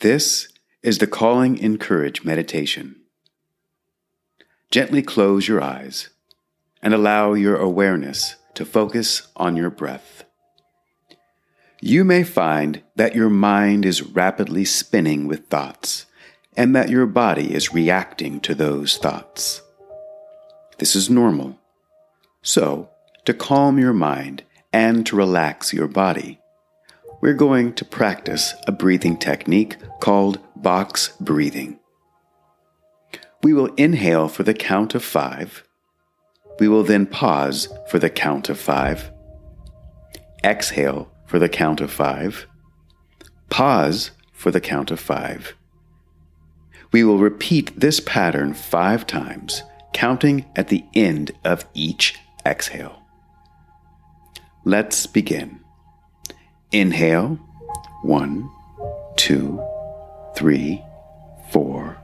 This is the Calling in Courage meditation. Gently close your eyes and allow your awareness to focus on your breath. You may find that your mind is rapidly spinning with thoughts and that your body is reacting to those thoughts. This is normal. So, to calm your mind and to relax your body, we're going to practice a breathing technique called box breathing. We will inhale for the count of five. We will then pause for the count of five. Exhale for the count of five. Pause for the count of five. We will repeat this pattern five times, counting at the end of each exhale. Let's begin. Inhale, one, two, three, four,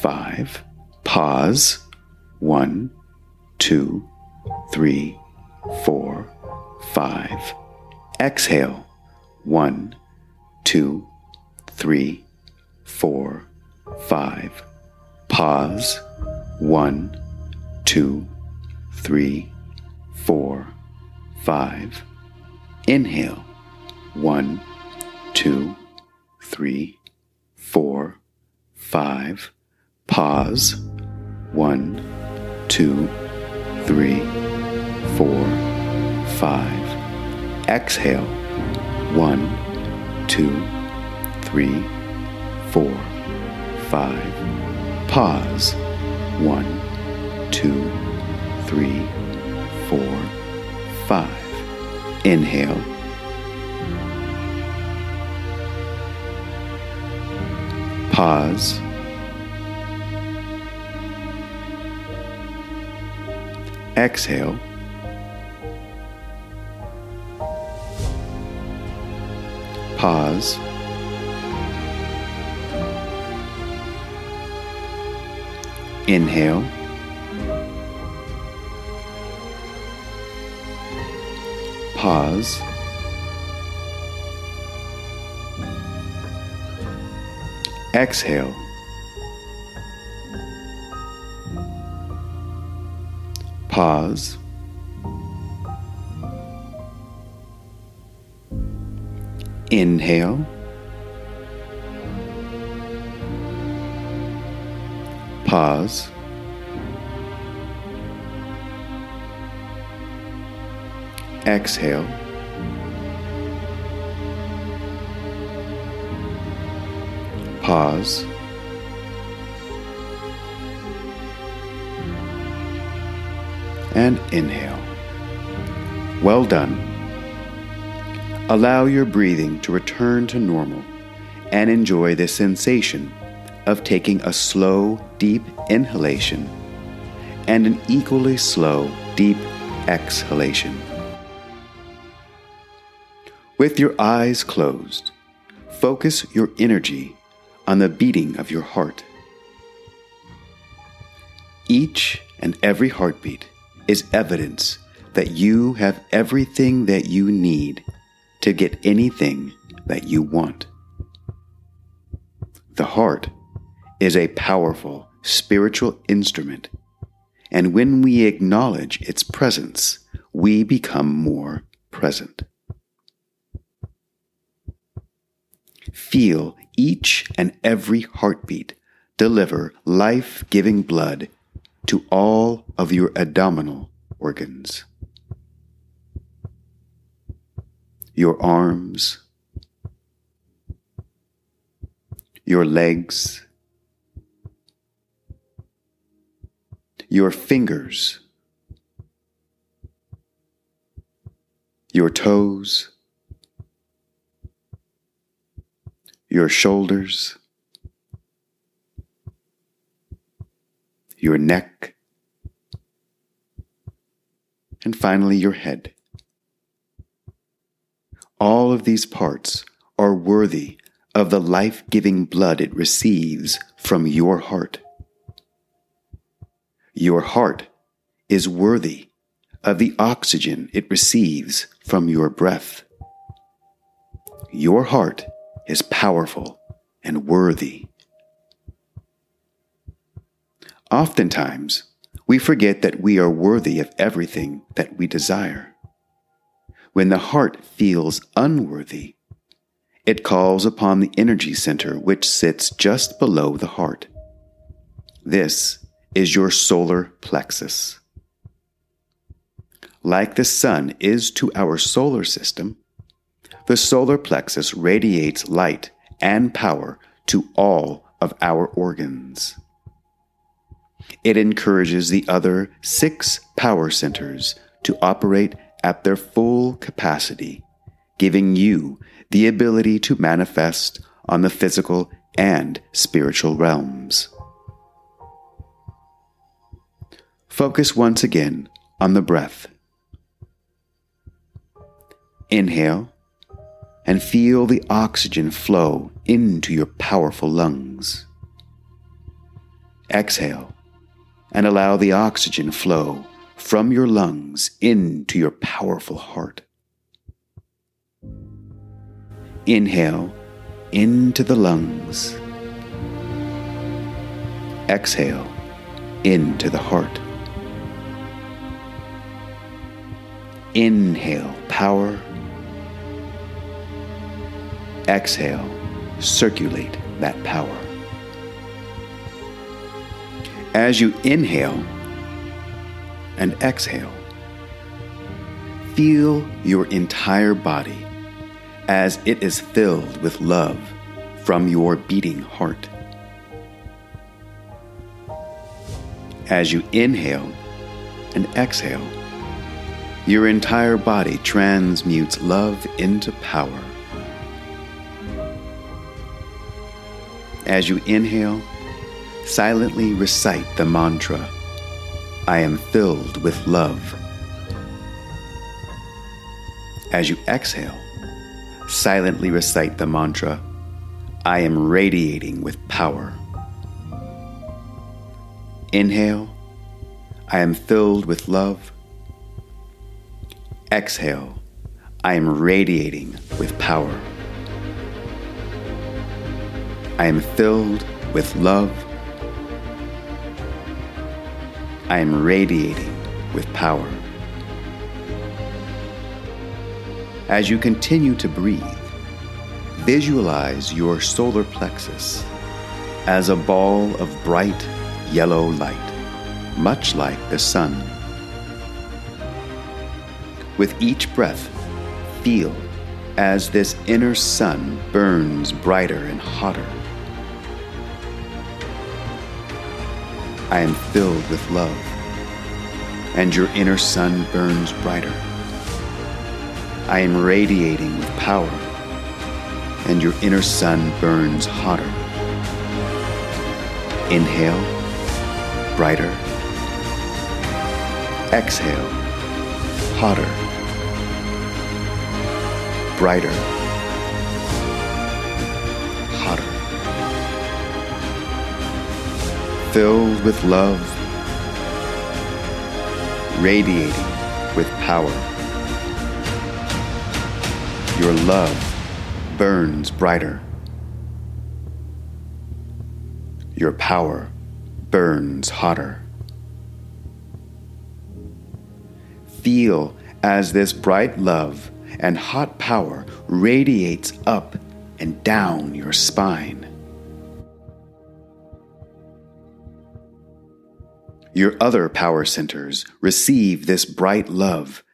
five. Pause, one, two, three, four, five. Exhale, one, two, three, four, five. Pause, one, two, three, four, five. Inhale, one, two, three, four, five. Pause. One, two, three, four, five. Exhale. One, two, three, four, five. Pause. One, two, three, four, five. Inhale. Pause. Exhale. Pause. Inhale. Pause. Exhale. Pause. Inhale. Pause. Exhale. Pause. And inhale. Well done. Allow your breathing to return to normal and enjoy the sensation of taking a slow, deep inhalation and an equally slow, deep exhalation. With your eyes closed, focus your energy on the beating of your heart. Each and every heartbeat is evidence that you have everything that you need to get anything that you want. The heart is a powerful spiritual instrument, and when we acknowledge its presence, we become more present. Feel each and every heartbeat deliver life giving blood to all of your abdominal organs. Your arms, your legs, your fingers, your toes, your shoulders, your neck, and finally your head. All of these parts are worthy of the life giving blood it receives from your heart. Your heart is worthy of the oxygen it receives from your breath. Your heart is powerful and worthy. Oftentimes, we forget that we are worthy of everything that we desire. When the heart feels unworthy, it calls upon the energy center which sits just below the heart. This is your solar plexus. Like the sun is to our solar system, the solar plexus radiates light and power to all of our organs. It encourages the other six power centers to operate at their full capacity, giving you the ability to manifest on the physical and spiritual realms. Focus once again on the breath. Inhale and feel the oxygen flow into your powerful lungs. Exhale and allow the oxygen flow from your lungs into your powerful heart. Inhale into the lungs. Exhale into the heart. Inhale power. Exhale, circulate that power. As you inhale and exhale, feel your entire body as it is filled with love from your beating heart. As you inhale and exhale, your entire body transmutes love into power. As you inhale, silently recite the mantra I am filled with love. As you exhale, silently recite the mantra I am radiating with power. Inhale, I am filled with love. Exhale, I am radiating with power. I am filled with love. I am radiating with power. As you continue to breathe, visualize your solar plexus as a ball of bright yellow light, much like the sun. With each breath, feel as this inner sun burns brighter and hotter. I am filled with love, and your inner sun burns brighter. I am radiating with power, and your inner sun burns hotter. Inhale, brighter. Exhale, hotter, brighter, Filled with love, radiating with power. Your love burns brighter. Your power burns hotter. Feel as this bright love and hot power radiates up and down your spine. Your other power centers receive this bright love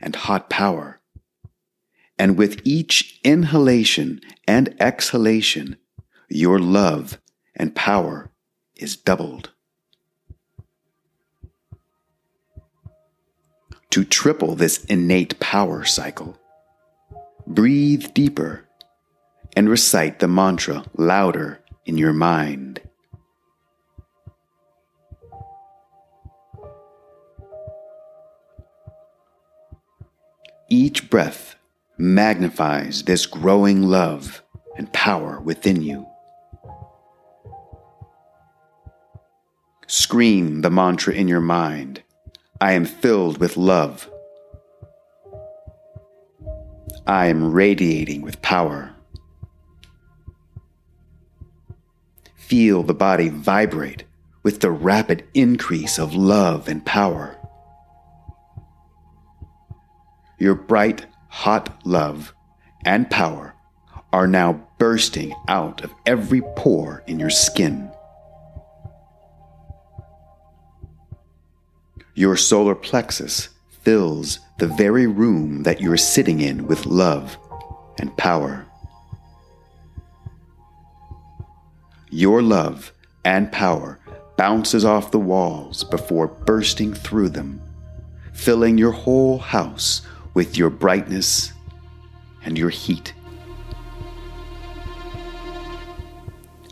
and hot power. And with each inhalation and exhalation, your love and power is doubled. To triple this innate power cycle, breathe deeper and recite the mantra louder in your mind. Each breath magnifies this growing love and power within you. Scream the mantra in your mind I am filled with love. I am radiating with power. Feel the body vibrate with the rapid increase of love and power. Your bright, hot love and power are now bursting out of every pore in your skin. Your solar plexus fills the very room that you're sitting in with love and power. Your love and power bounces off the walls before bursting through them, filling your whole house with your brightness and your heat.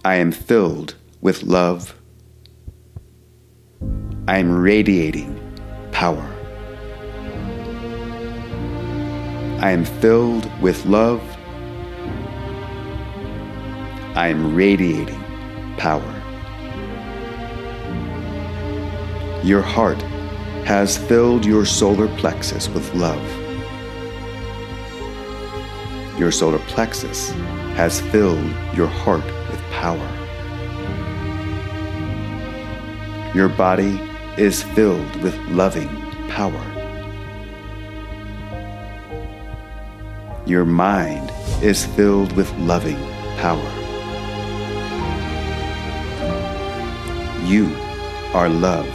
I am filled with love. I am radiating power. I am filled with love. I am radiating power. Your heart has filled your solar plexus with love. Your solar plexus has filled your heart with power. Your body is filled with loving power. Your mind is filled with loving power. You are love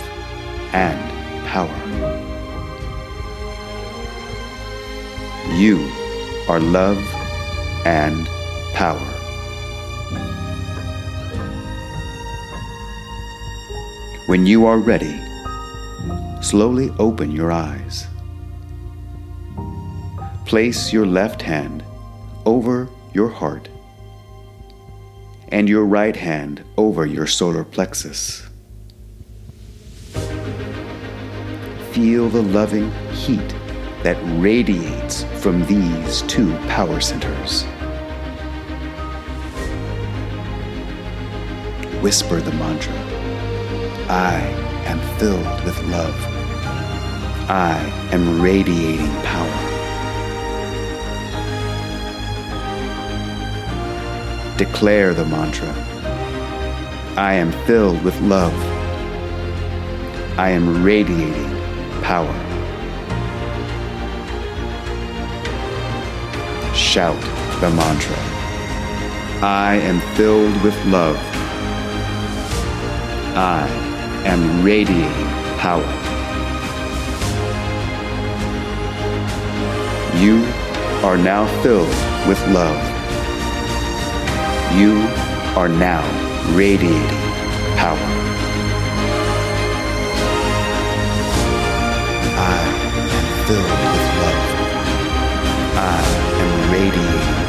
and power. You are love and power. When you are ready, slowly open your eyes. Place your left hand over your heart and your right hand over your solar plexus. Feel the loving heat that radiates from these two power centers. Whisper the mantra I am filled with love. I am radiating power. Declare the mantra I am filled with love. I am radiating power. Shout the mantra I am filled with love. I am radiating power. You are now filled with love. You are now radiating power. I am filled with love. I am radiating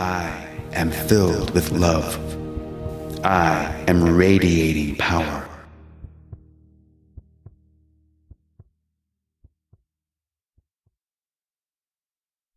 I am filled with love. I am radiating power.